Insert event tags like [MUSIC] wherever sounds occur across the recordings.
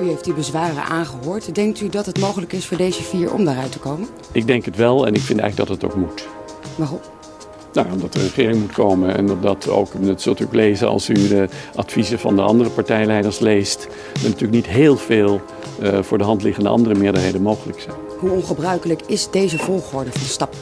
U heeft die bezwaren aangehoord. Denkt u dat het mogelijk is voor deze vier om daaruit te komen? Ik denk het wel en ik vind eigenlijk dat het ook moet. Waarom? Nou, omdat er een regering moet komen en dat ook, dat zult u ook lezen als u de adviezen van de andere partijleiders leest, er natuurlijk niet heel veel uh, voor de hand liggende andere meerderheden mogelijk zijn. Hoe ongebruikelijk is deze volgorde van stappen?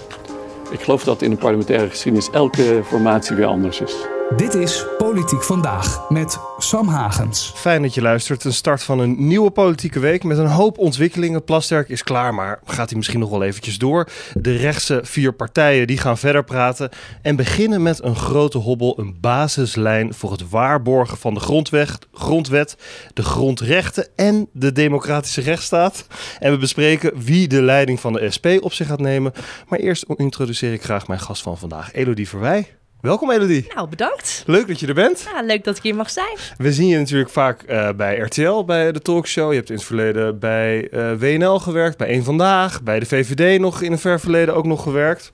Ik geloof dat in de parlementaire geschiedenis elke formatie weer anders is. Dit is Politiek Vandaag met Sam Hagens. Fijn dat je luistert. Een start van een nieuwe politieke week met een hoop ontwikkelingen. Plasterk is klaar, maar gaat hij misschien nog wel eventjes door. De rechtse vier partijen die gaan verder praten en beginnen met een grote hobbel, een basislijn voor het waarborgen van de grondwet, grondwet, de grondrechten en de democratische rechtsstaat. En we bespreken wie de leiding van de SP op zich gaat nemen. Maar eerst introduceer ik graag mijn gast van vandaag, Elodie Verwij. Welkom Elodie. Nou, bedankt. Leuk dat je er bent. Ja, leuk dat ik hier mag zijn. We zien je natuurlijk vaak uh, bij RTL, bij de talkshow. Je hebt in het verleden bij uh, eh, WNL gewerkt, bij Eén Vandaag, bij de VVD nog in een ver verleden ook nog gewerkt.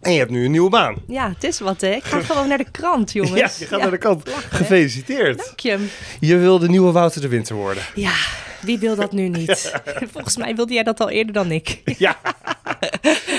En je hebt nu een nieuwe baan. Ja, het is wat hè. Ik ga gewoon naar de krant, [LAUGHS] jongens. Ja, je gaat naar de krant. Gefeliciteerd. Dank je. Je wil de nieuwe Wouter de Winter worden. Ja, wie wil dat nu niet? [LAUGHS] Volgens mij wilde jij dat al eerder dan ik. [LAUGHS] Ja.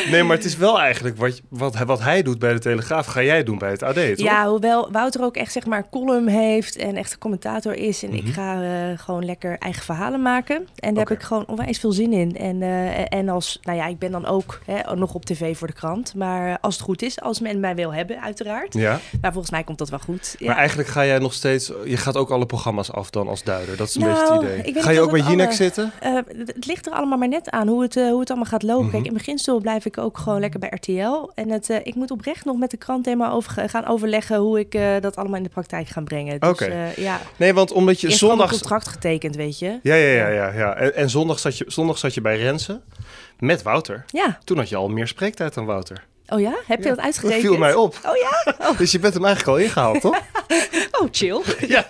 Nee, maar het is wel eigenlijk wat, wat, wat hij doet bij de Telegraaf, ga jij doen bij het AD, toch? Ja, hoewel Wouter ook echt zeg maar column heeft en echt een commentator is. En ik mhm. ga uh, gewoon lekker eigen verhalen maken. En daar heb ik gewoon onwijs veel zin in. En, uh, en als, nou ja, ik ben dan ook hè, nog op tv voor de krant. Maar als het goed is, als men mij wil hebben, uiteraard. Ja. Maar volgens mij komt dat wel goed. Maar eigenlijk ga jij nog steeds, je gaat ook alle programma's af dan als duider. Dat is een beetje het nou, idee. Ga je ook bij Jinek zitten? Uh, het ligt er allemaal maar net aan hoe het, hoe het allemaal gaat lopen. Mhm. Kijk, in beginsel blijf ik ook gewoon lekker bij RTL. En het, uh, ik moet oprecht nog met de krant helemaal over gaan overleggen hoe ik dat allemaal in de praktijk ga brengen. Dus, Oké. Okay. Ja. Nee, want omdat je zondag... een contract getekend, weet je. Ja, ja, ja. ja, ja. En, en, zondag, zat je, zondag zat je bij Rensen met Wouter. Ja. Toen had je al meer spreektijd dan Wouter. Oh ja? Heb je dat uitgerekend? Dat viel mij op. Oh ja? [LAUGHS] Oh. Dus je bent hem eigenlijk al ingehaald, toch? [LAUGHS] oh, chill. [LAUGHS] ja.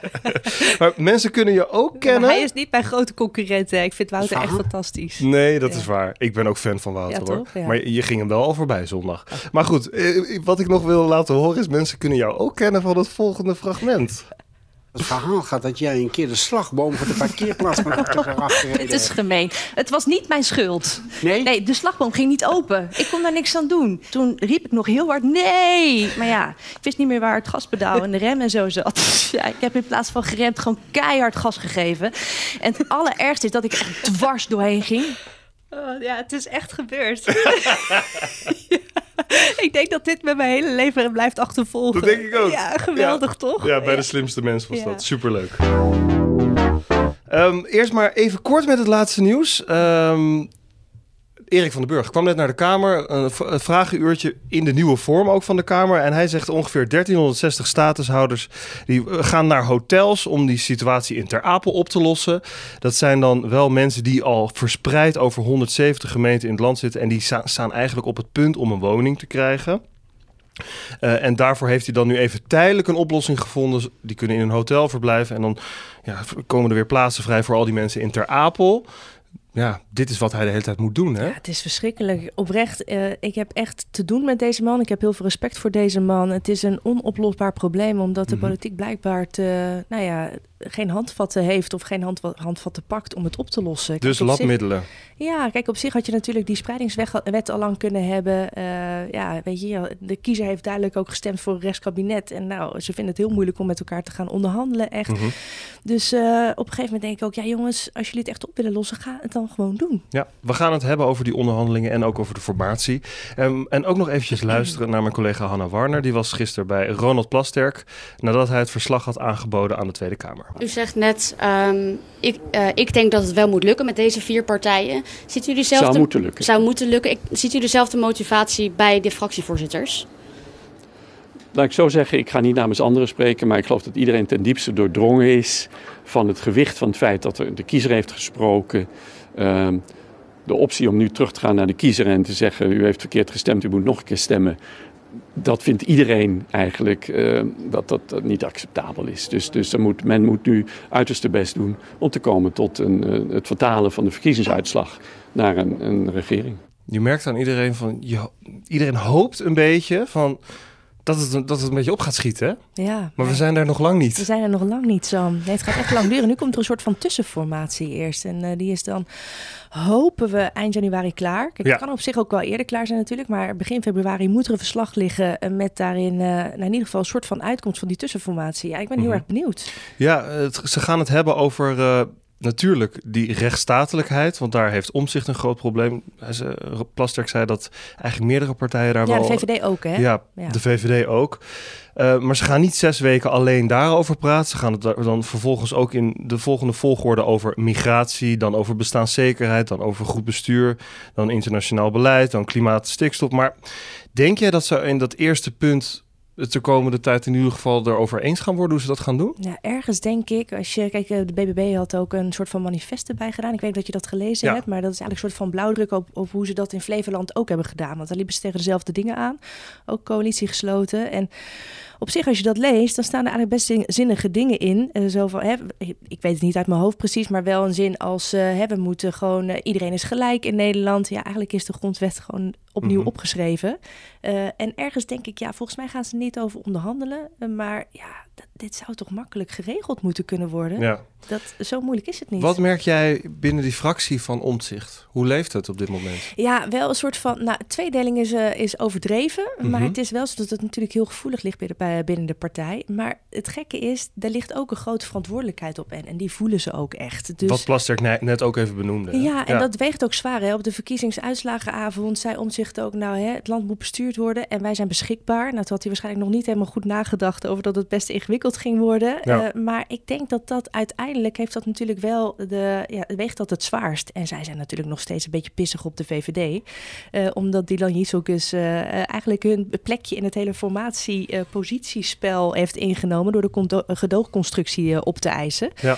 Maar mensen kunnen je ook kennen. hij is niet bij grote concurrenten. Ik vind Wouter echt fantastisch. Nee, dat is waar. Ik ben ook fan van Wouter, hoor. Maar je ging hem wel al voorbij zondag. Maar goed, eh, wat ik nog wil laten horen is... mensen kunnen jou ook kennen van het volgende fragment. Het verhaal gaat dat jij een keer de slagboom voor de parkeerplaats met [LAUGHS] Het is gemeen. Het was niet mijn schuld. Nee? Nee, de slagboom ging niet open. Ik kon daar niks aan doen. Toen riep ik nog heel hard nee. Maar ja, ik wist niet meer waar het gaspedaal en de rem en zo zat. [LAUGHS] Ja, ik heb in plaats van geremd gewoon keihard gas gegeven. En het allerergste is dat ik echt dwars doorheen ging. Oh, ja, het is echt gebeurd. [LAUGHS] [LAUGHS] ik denk dat dit met mijn hele leven blijft achtervolgen. Dat denk ik ook. Ja, geweldig toch? Ja, bij de slimste mens was dat. Superleuk. Um, eerst maar even kort met het laatste nieuws. Um, Erik van den Burg kwam net naar de Kamer. Een vragenuurtje in de nieuwe vorm ook van de Kamer. En hij zegt ongeveer 1360 statushouders die eh, gaan naar hotels om die situatie in Ter Apel op te lossen. Dat zijn dan wel mensen die al verspreid over 170 gemeenten in het land zitten. En die staan eigenlijk op het punt om een woning te krijgen. Uh, en daarvoor heeft hij dan nu even tijdelijk een oplossing gevonden. Die kunnen in een hotel verblijven. En dan ja, komen er weer plaatsen vrij voor al die mensen in Ter Apel ja, dit is wat hij de hele tijd moet doen. Hè? Ja, het is verschrikkelijk. Oprecht, uh, ik heb echt te doen met deze man. Ik heb heel veel respect voor deze man. Het is een onoplosbaar probleem, omdat de mhm. politiek blijkbaar te, nou ja, geen handvatten heeft of geen handvatten pakt om het op te lossen. Dus labmiddelen. Ja, kijk, op zich had je natuurlijk die spreidingswet al lang kunnen hebben. Uh, ja, weet je, de kiezer heeft duidelijk ook gestemd voor een rechtskabinet. En nou, ze vinden het heel moeilijk om met elkaar te gaan onderhandelen, echt. Mhm. Dus uh, op een gegeven moment denk ik ook, ja jongens, als jullie het echt op willen lossen, ga het dan gewoon doen. Ja, we gaan het hebben over die onderhandelingen en ook over de formatie. Um, en ook nog eventjes luisteren naar mijn collega Hanna Warner. Die was gisteren bij Ronald Plasterk, nadat hij het verslag had aangeboden aan de Tweede Kamer. U zegt net, um, ik, uh, ik denk dat het wel moet lukken met deze vier partijen. Ziet u dezelfde, zou moeten lukken. Zou moeten lukken. Ik, ziet u dezelfde motivatie bij de fractievoorzitters? Laat ik zo zeggen, ik ga niet namens anderen spreken, maar ik geloof dat iedereen ten diepste doordrongen is van het gewicht van het feit dat er de kiezer heeft gesproken. Uh, de optie om nu terug te gaan naar de kiezer en te zeggen: U heeft verkeerd gestemd, u moet nog een keer stemmen dat vindt iedereen eigenlijk uh, dat dat niet acceptabel is. Dus, dus moet, men moet nu uiterste best doen om te komen tot een, uh, het vertalen van de verkiezingsuitslag naar een, een regering. Je merkt aan iedereen van, iedereen hoopt een beetje van dat het, dat het een beetje op gaat schieten. Hè? Ja. Maar we zijn daar nog lang We niet. zijn er nog lang niet, Sam. Nee, het gaat echt lang duren. Nu komt er een soort van tussenformatie eerst. En eh, die is dan, hopen we, eind januari klaar. Kijk, Ja. het kan op zich ook wel eerder klaar zijn natuurlijk. Maar begin februari moet er een verslag liggen eh, met daarin eh, nou, in ieder geval een soort van uitkomst van die tussenformatie. Ja, ik ben heel Mhm. erg benieuwd. Ja, het- ze gaan het hebben over eh, natuurlijk die rechtsstatelijkheid. Want daar heeft Omzicht een groot probleem. Plasterk zei dat eigenlijk meerdere partijen daar Ja, wel... de VVD ook, hè? Ja, Ja. de VVD ook. Eh, maar ze gaan niet zes weken alleen daarover praten. Ze gaan het dan vervolgens ook in de volgende volgorde over migratie, dan over bestaanszekerheid, dan over goed bestuur, dan internationaal beleid, dan klimaat, stikstof. Maar denk jij dat ze in dat eerste punt het de komende tijd in ieder geval erover eens gaan worden hoe ze dat gaan doen? Ja, ergens denk ik, als je, kijk, eh, de BBB had ook een soort van manifest erbij gedaan. Ik weet dat je dat gelezen Ja. hebt, maar dat is eigenlijk een soort van blauwdruk op, op hoe ze dat in Flevoland ook hebben gedaan. Want daar liepen ze tegen dezelfde dingen aan. Ook coalitie gesloten. En op zich, als je dat leest, dan staan er eigenlijk best zin- zinnige dingen in. Eh, zo van, hè, ik weet het niet uit mijn hoofd precies, maar wel een zin als eh, hè, we moeten gewoon, iedereen is gelijk in Nederland. Ja, eigenlijk is de grondwet gewoon opnieuw Mhm. opgeschreven. Eh, en ergens denk ik, ja, volgens mij gaan ze niet over onderhandelen. eh, maar ja, dit zou toch makkelijk geregeld moeten kunnen worden? Ja. Dat, zo moeilijk is het niet. Wat merk jij binnen die fractie van Omtzigt? Hoe leeft het op dit moment? Ja, wel een soort van. Nou, tweedeling is, eh, is overdreven. Maar Mhm. het is wel zo dat het natuurlijk heel gevoelig ligt binnen, bij, binnen de partij. Maar het gekke is, daar ligt ook een grote verantwoordelijkheid op. En, en die voelen ze ook echt. Dus, Wat Plasterk ne- net ook even benoemde. Ja, en dat weegt ook zwaar. Hè? Op de verkiezingsuitslagenavond zei Omtzigt ook... nou, hè, het land moet bestuurd worden en wij zijn beschikbaar. Nou, toen had hij waarschijnlijk nog niet helemaal goed nagedacht... over dat het best ingewikkeld ging worden. Ja. Eh, maar ik denk dat dat uiteindelijk heeft dat natuurlijk wel... De, ja, weegt dat het zwaarst. En zij zijn natuurlijk nog steeds een beetje pissig op de VVD. eh, omdat Dylan Jezelkus eh eh, eigenlijk hun plekje... in het hele formatie-positiespel heeft ingenomen... door de gedoogconstructie op te eisen. Ja.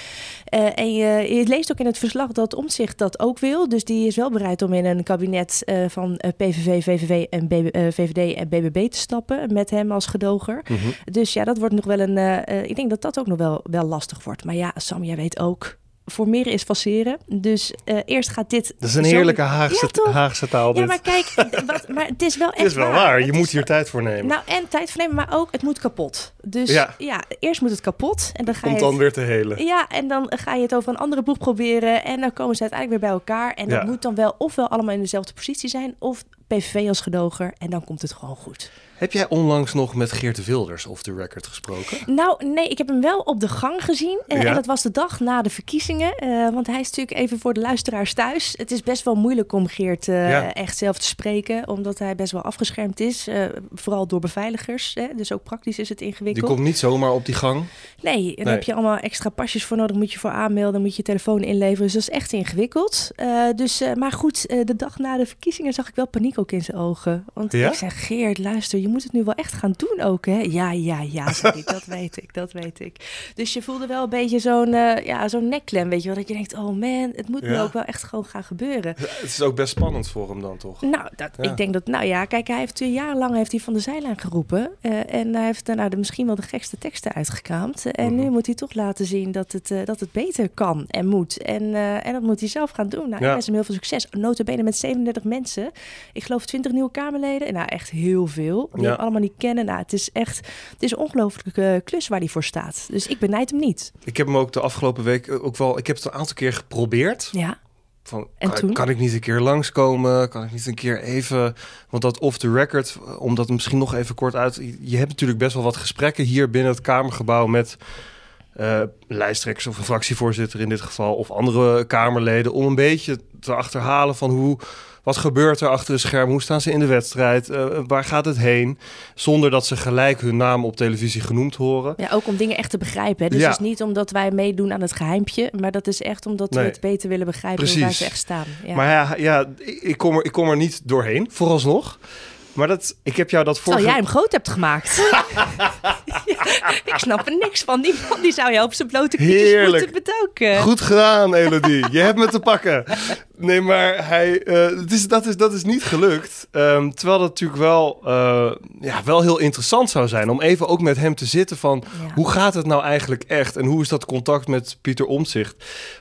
En je, je leest ook in het verslag dat Omtzigt dat ook wil. Dus die is wel bereid om in een kabinet van eh, PVV, VVV en BB, eh, VVD en BBB te stappen. Met hem als gedoger. Mhm. Dus ja, dat wordt nog wel een. eh, eh, ik denk dat dat ook nog wel, wel lastig wordt. Maar ja, Sam, jij weet ook. Formeren is faceren. Dus eerst gaat dit. Dat is een heerlijke Haagse, Ja? Haagse taal. Ja, maar kijk, [LAUGHS] wat, maar het is wel echt. het is wel waar. Je Het moet hier tijd voor nemen. Nou, en tijd vernemen, maar ook het moet kapot. Dus Ja. ja, eerst moet het kapot. En dan ga Komt je dan het- weer te helen. ja, en dan ga je het over een andere boeg proberen. En dan komen ze uiteindelijk weer bij elkaar. En dat Ja. moet dan wel ofwel allemaal in dezelfde positie zijn. Of PVV als gedoger. En dan komt het gewoon goed. Heb jij onlangs nog met Geert Wilders off the record gesproken? Nou, nee, ik heb hem wel op de gang gezien. Eh, Ja. En dat was de dag na de verkiezingen. Eh, want hij is natuurlijk even voor de luisteraars thuis. Het is best wel moeilijk om Geert eh, Ja. echt zelf te spreken. Omdat hij best wel afgeschermd is. vooral door beveiligers. Hè? Dus ook praktisch is het Die ingewikkeld. komt niet zomaar op die gang. Nee, daar Nee. heb je allemaal extra pasjes voor nodig. Moet je voor aanmelden, moet je je telefoon inleveren. Dus dat is echt ingewikkeld. Dus, maar goed, de dag na de verkiezingen zag ik wel paniek ook in zijn ogen. Want Ja? ik zeg, Geert, luister, je moet het nu wel echt gaan doen ook, hè? Ja, ja, ja, zei ik, dat weet ik, dat weet ik. Dus je voelde wel een beetje zo'n eh, ja, zo'n nekklem, weet je wel. Dat je denkt, oh man, het moet nu ook wel echt gewoon gaan gebeuren. Het is ook best spannend voor hem dan toch? Nou, dat, ik denk dat, nou ja, kijk, hij heeft twee jaar lang heeft hij van de zijlijn geroepen. eh, en hij heeft daarna de, misschien wel de gekste teksten uitgekraamd. Eh, en Mhm. nu moet hij toch laten zien dat het, eh, dat het beter kan en moet. En, en dat moet hij zelf gaan doen. Nou, Ja. ik wens hem heel veel succes. Notabene met 37 mensen. Ik geloof 20 nieuwe Kamerleden. Nou, echt heel veel. Die Ja. allemaal niet kennen. Nou, het is echt, het is een ongelooflijke klus waar hij voor staat. Dus ik benijd hem niet. Ik heb hem ook de afgelopen week ook wel... Ik heb het een aantal keer geprobeerd. Ja, Van, En kan, toen? kan ik niet een keer langskomen? Kan ik niet een keer even... Want dat off the record, om dat misschien nog even kort uit... Je hebt natuurlijk best wel wat gesprekken hier binnen het Kamergebouw... met eh, lijsttrekkers of een fractievoorzitter in dit geval... of andere Kamerleden... om een beetje te achterhalen van hoe... Wat gebeurt er achter de scherm? Hoe staan ze in de wedstrijd? Eh, waar gaat het heen? Zonder dat ze gelijk hun naam op televisie genoemd horen. Ja, ook om dingen echt te begrijpen. Hè? Dus Ja. het is niet omdat wij meedoen aan het geheimpje, maar dat is echt omdat Nee. we het beter willen begrijpen Precies. waar ze echt staan. Ja. Maar ja, ja ik, ik kom er, ik kom er niet doorheen, vooralsnog. Maar dat, ik heb jou dat Terwijl vorige... jij hem groot hebt gemaakt. [LAUGHS] ik snap er niks van. Die man die zou je op zijn blote knietjes Heerlijk. moeten bedanken. Goed gedaan, Elodie. Je hebt me te pakken. Nee, maar hij, eh, het is, dat, is, dat is niet gelukt. Ehm, terwijl dat natuurlijk wel, eh, ja, wel heel interessant zou zijn... om even ook met hem te zitten van... Ja. hoe gaat het nou eigenlijk echt? En hoe is dat contact met Pieter Omtzigt?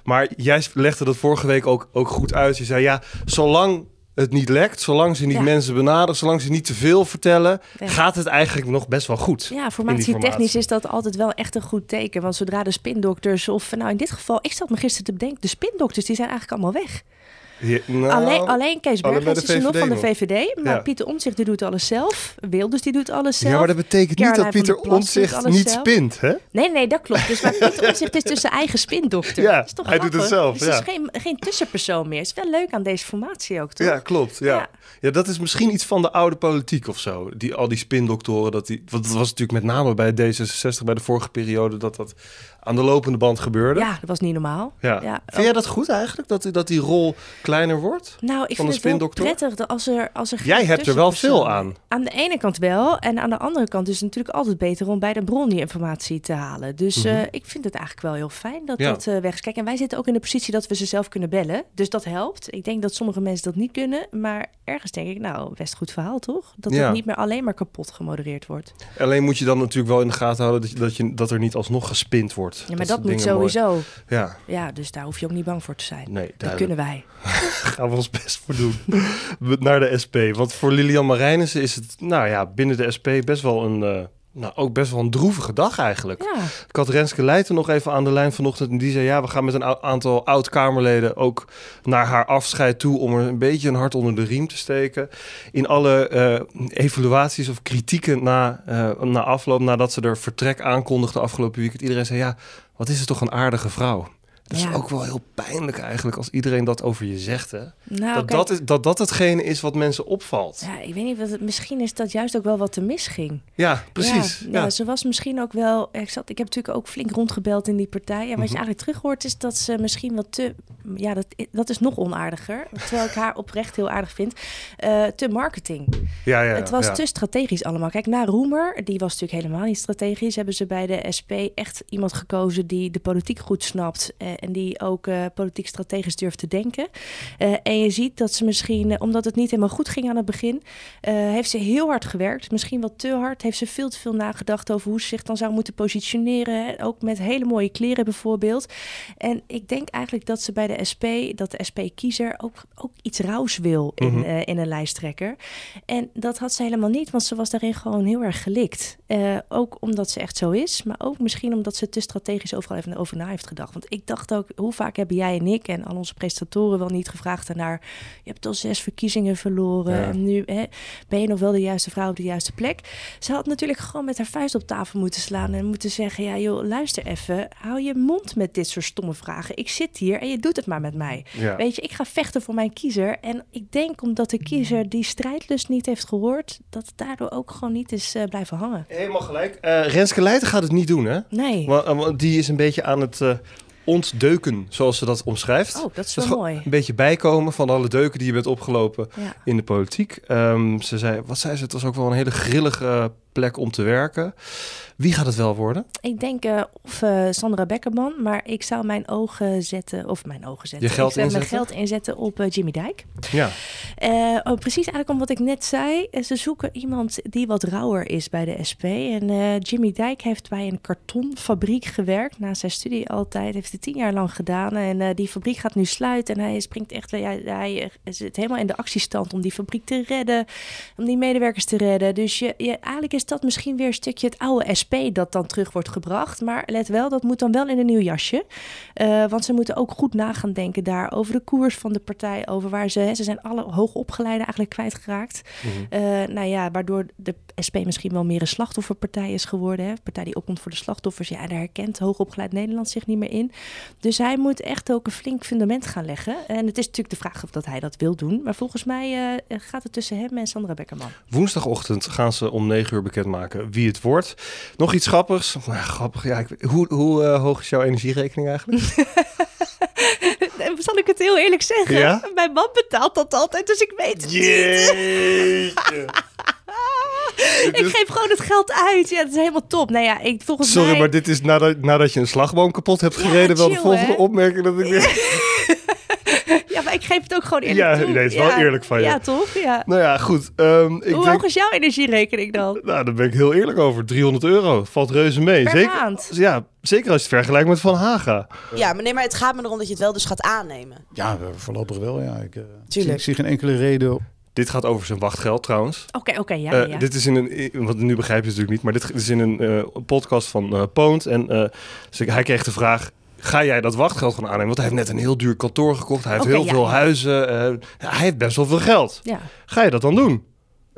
Maar jij legde dat vorige week ook, ook goed uit. Je zei, ja, zolang het niet lekt, zolang ze niet Ja. mensen benaderen, zolang ze niet te veel vertellen, Ja. gaat het eigenlijk nog best wel goed. Ja, formatietechnisch is dat altijd wel echt een goed teken. Want zodra de spindokters, of nou in dit geval, ik zat me gisteren te bedenken, de spindokters die zijn eigenlijk allemaal weg. Ja, nou, alleen, alleen Kees Berghuis is er nog van de nog. VVD. Maar Ja. Pieter Omtzigt die doet alles zelf. Wilders die doet alles zelf. Ja, maar dat betekent niet dat Pieter Omtzigt niet zelf. spint, hè? Nee, nee, dat klopt. Dus maar Pieter Omtzigt is dus zijn eigen spindokter. Ja, Dat is toch hij doet het zelf, Dus er ja. is geen, geen tussenpersoon meer. Het is wel leuk aan deze formatie ook, toch? Ja, klopt. Ja. Ja. Ja. dat is misschien iets van de oude politiek of zo. Die, al die spindoktoren, dat die, want dat was natuurlijk met name bij D66, bij de vorige periode, dat dat aan de lopende band gebeurde. Ja, dat was niet normaal. Ja. Ja. Vind jij dat goed eigenlijk, dat, dat die rol kleiner wordt? Nou, ik van de vind het wel prettig dat als er, als er geen Jij hebt er wel veel aan. Aan de ene kant wel. En aan de andere kant is het natuurlijk altijd beter om bij de bron die informatie te halen. Dus eh, ik vind het eigenlijk wel heel fijn dat Mhm. Ja. dat eh, weg is. Kijk, en wij zitten ook in de positie dat we ze zelf kunnen bellen. Dus dat helpt. Ik denk dat sommige mensen dat niet kunnen. Maar ergens denk ik, nou, best goed verhaal toch? Dat Ja. het niet meer alleen maar kapot gemodereerd wordt. Alleen moet je dan natuurlijk wel in de gaten houden dat, je, dat, je, dat er niet alsnog gespind wordt. Ja, maar dat, moet mooi. sowieso. Ja, Ja, dus daar hoef je ook niet bang voor te zijn. nee, dat kunnen wij. [LAUGHS] gaan we ons best voor doen. Naar de SP. Want voor Lilian Marijnissen is het, nou ja, binnen de SP best wel een, eh, nou ook best wel een droevige dag eigenlijk. Ja, Ik had Renske Leijten nog even aan de lijn vanochtend. En die zei, ja, we gaan met een aantal oud-Kamerleden ook naar haar afscheid toe... om er een beetje een hart onder de riem te steken. In alle eh, evaluaties of kritieken na, eh, na afloop, nadat ze er vertrek aankondigde afgelopen weekend... iedereen zei, ja, wat is het toch een aardige vrouw. Dat is ook wel heel pijnlijk eigenlijk als iedereen dat over je zegt, hè? nou, dat, kijk, dat, is, dat dat hetgene is wat mensen opvalt. Ja, ik weet niet, wat het, misschien is dat juist ook wel wat er misging. precies. Ja, Ja, ja, ze was misschien ook wel. Ik, zat, ik heb natuurlijk ook flink rondgebeld in die partij. En wat Mhm. je eigenlijk terug hoort, is dat ze misschien wat te. Ja, dat, dat is nog onaardiger. Terwijl ik haar oprecht heel aardig vind. eh, te marketing. ja, ja, het was te strategisch allemaal. Kijk, na Roemer, die was natuurlijk helemaal niet strategisch. Hebben ze bij de SP echt iemand gekozen die de politiek goed snapt. En die ook eh, politiek strategisch durft te denken. Eh, en je ziet dat ze misschien, eh, omdat het niet helemaal goed ging aan het begin, eh, heeft ze heel hard gewerkt. Misschien wel te hard. Heeft ze veel te veel nagedacht over hoe ze zich dan zou moeten positioneren. Ook met hele mooie kleren bijvoorbeeld. En ik denk eigenlijk dat ze bij de SP, dat de SP-kiezer ook, ook iets rauws wil in, Mhm. eh, in een lijsttrekker. En dat had ze helemaal niet, want ze was daarin gewoon heel erg gelikt. Eh, ook omdat ze echt zo is, maar ook misschien omdat ze te strategisch overal even over na heeft gedacht. Want ik dacht ook, hoe vaak hebben jij en ik en al onze presentatoren wel niet gevraagd daarnaar... je hebt al zes verkiezingen verloren Ja. en nu hè, ben je nog wel de juiste vrouw op de juiste plek. Ze had natuurlijk gewoon met haar vuist op tafel moeten slaan en moeten zeggen... ja joh, luister even, hou je mond met dit soort stomme vragen. Ik zit hier en je doet het maar met mij. Ja. Weet je, ik ga vechten voor mijn kiezer. En ik denk omdat de kiezer die strijdlust niet heeft gehoord, dat het daardoor ook gewoon niet is eh, blijven hangen. Helemaal gelijk. Eh, Renske Leijten gaat het niet doen, hè? Nee. Want, eh, want die is een beetje aan het eh, ontdeuken, zoals ze dat omschrijft. Oh, dat is Dat wel is mooi. Een beetje bijkomen van alle deuken die je bent opgelopen Ja. in de politiek. Ehm, ze zei, wat zei ze? Het was ook wel een hele grillige plek om te werken. Wie gaat het wel worden? Ik denk eh, of eh, Sandra Beckerman, maar ik zou mijn ogen zetten, of mijn ogen zetten. Je geld ik zou mijn inzetten? geld inzetten op eh, Jimmy Dijk. Ja, oh, precies eigenlijk om wat ik net zei. Ze zoeken iemand die wat rauwer is bij de SP. En Jimmy Dijk heeft bij een kartonfabriek gewerkt. Na zijn studie altijd. Heeft hij tien jaar lang gedaan. En die fabriek gaat nu sluiten. En hij springt echt... Hij eh, zit helemaal in de actiestand om die fabriek te redden. Om die medewerkers te redden. Dus je, je, eigenlijk is dat misschien weer een stukje het oude SP dat dan terug wordt gebracht. Maar let wel, dat moet dan wel in een nieuw jasje. Eh, want ze moeten ook goed na gaan denken daar over de koers van de partij. Over waar ze... Hè, ze zijn alle hoogopgeleiden eigenlijk kwijtgeraakt. Eh, nou ja, waardoor de SP misschien wel meer een slachtofferpartij is geworden. Hè? Partij die opkomt voor de slachtoffers. Ja, daar herkent hoogopgeleid Nederland zich niet meer in. Dus hij moet echt ook een flink fundament gaan leggen. En het is natuurlijk de vraag of dat hij dat wil doen. Maar volgens mij eh, gaat het tussen hem en Sandra Beckerman. woensdagochtend gaan ze om 9 uur bekendmaken wie het wordt. Nog iets grappigs. Nou, grappig. Ja, ik, hoe hoe eh, hoog is jouw energierekening eigenlijk? [LAUGHS] Zal ik het heel eerlijk zeggen? Ja? Mijn man betaalt dat altijd, dus ik weet het niet. Jeetje. [LAUGHS] Ik geef gewoon het geld uit. Ja, dat is helemaal top. Nou ja, ik, volgens Sorry, mij... maar dit is nadat, nadat je een slagboom kapot hebt Ja, gereden... wel de volgende hè? opmerking dat ik. [LAUGHS] Ja, maar ik geef het ook gewoon Ja, eerlijk toe. nee, het is wel eerlijk van je. Ja, toch? Ja. Nou ja, goed. ehm, ik Hoe denk, hoog is jouw energierekening dan? nou, daar ben ik heel eerlijk over. 300 euro. Valt reuze mee. Per zeker, maand? Ja, zeker als je het vergelijkt met Van Haga. Ja, maar nee, maar het gaat me erom dat je het wel dus gaat aannemen. Ja, voorlopig wel. Ja. Ik, eh, Tuurlijk. Ik zie geen enkele reden. Dit gaat over zijn wachtgeld trouwens. Oké, oké, ja, Eh, ja. Dit is in een, want nu begrijp je het natuurlijk niet, maar dit is in een eh, podcast van eh Poont. En eh, dus hij kreeg de vraag, ga jij dat wachtgeld gaan aannemen? Want hij heeft net een heel duur kantoor gekocht, hij heeft heel ja, veel ja. huizen, eh, hij heeft best wel veel geld. ja. Ga je dat dan doen?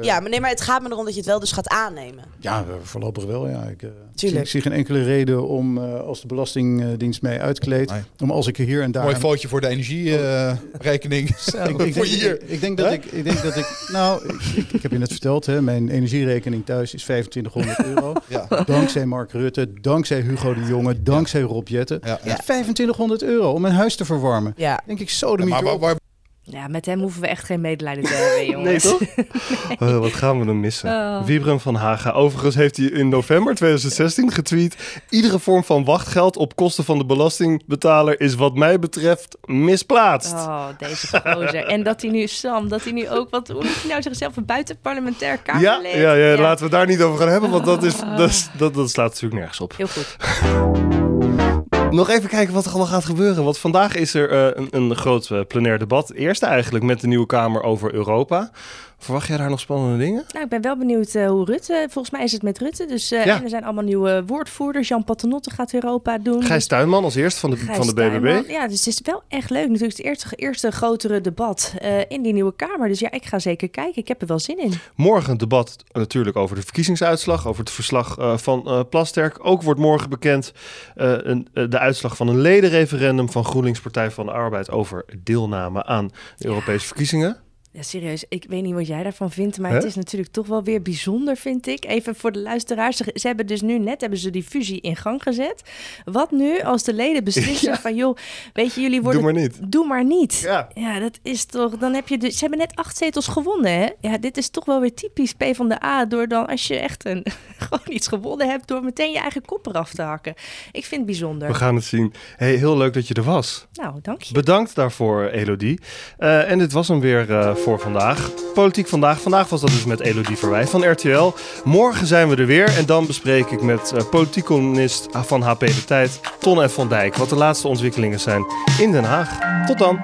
Ja, maar nee, maar het gaat me erom dat je het wel dus gaat aannemen. Ja, voorlopig wel. Ja. Ik, eh, zie, Tuurlijk. ik zie geen enkele reden om, eh, als de Belastingdienst mij uitkleedt, Nee. om als ik hier en daar... Mooi foutje voor de energierekening. [LAUGHS] ik, ik, voor denk, hier. ik, ik denk dat ik, ik denk dat ik, nou, ik, heb je net verteld, hè, mijn energierekening thuis is 2500 [LAUGHS] euro. Ja. Dankzij Mark Rutte, dankzij Hugo de Jonge, dankzij Rob Jetten. Ja, ja. 2500 euro om mijn huis te verwarmen. Ja. Denk ik zo de Maar waar, waar, ja, met hem hoeven we echt geen medelijden te hebben, [LAUGHS] jongens. Nee, toch? [LAUGHS] Eh, wat gaan we dan missen? Oh. Wiebren van Haga. Overigens heeft hij in november 2016 getweet... iedere vorm van wachtgeld op kosten van de belastingbetaler... is wat mij betreft misplaatst. Oh, deze gozer. En dat hij nu, Sam, dat hij nu ook, wat, hoe noemt hij nou zichzelf, een buitenparlementair Ja, kamerlid? ja, ja, laten we daar niet over gaan hebben, want dat, is, dat, is- dat, dat slaat natuurlijk nergens op. Heel goed. [LAUGHS] Nog even kijken wat er allemaal gaat gebeuren. Want vandaag is er eh, een, een groot eh, plenair debat. Eerste eigenlijk met de nieuwe Kamer over Europa. Verwacht jij daar nog spannende dingen? Nou, ik ben wel benieuwd eh, hoe Rutte, volgens mij is het met Rutte. Dus eh, Ja. en er zijn allemaal nieuwe woordvoerders. Jan Paternotte gaat Europa doen. Gijs Tuinman als eerste van de, Gijs van de BBB. Tuinman. Ja, dus het is wel echt leuk. Natuurlijk het eerste, eerste grotere debat eh, in die nieuwe Kamer. Dus ja, ik ga zeker kijken. Ik heb er wel zin in. Morgen een debat natuurlijk over de verkiezingsuitslag. Over het verslag van Plasterk. Ook wordt morgen bekend een, de uitslag van een ledenreferendum van GroenLinks Partij van de Arbeid. Over deelname aan de Europese verkiezingen. Ja, serieus. Ik weet niet wat jij daarvan vindt, maar Hè? het is natuurlijk toch wel weer bijzonder, vind ik. Even voor de luisteraars. Ze, ze hebben dus nu net hebben ze die fusie in gang gezet. Wat nu als de leden [LAUGHS] beslissen Ja. van, joh, weet je, jullie worden... Doe maar niet. Doe maar niet. Ja. Ja, dat is toch. Dan heb je dus. Ze hebben net acht zetels gewonnen, hè? Ja, dit is toch wel weer typisch P van de A. Door dan, als je echt een, [LAUGHS] gewoon iets gewonnen hebt, door meteen je eigen kop eraf te hakken. Ik vind het bijzonder. We gaan het zien. Hey, heel leuk dat je er was. Nou, dank je. Bedankt daarvoor, Elodie. Eh, en dit was hem weer eh, voor vandaag. Politiek vandaag. Vandaag was dat dus met Elodie Verwij van RTL. Morgen zijn we er weer. En dan bespreek ik met eh politiek columnist van HP De Tijd, Ton F. van Dijk, wat de laatste ontwikkelingen zijn in Den Haag. Tot dan.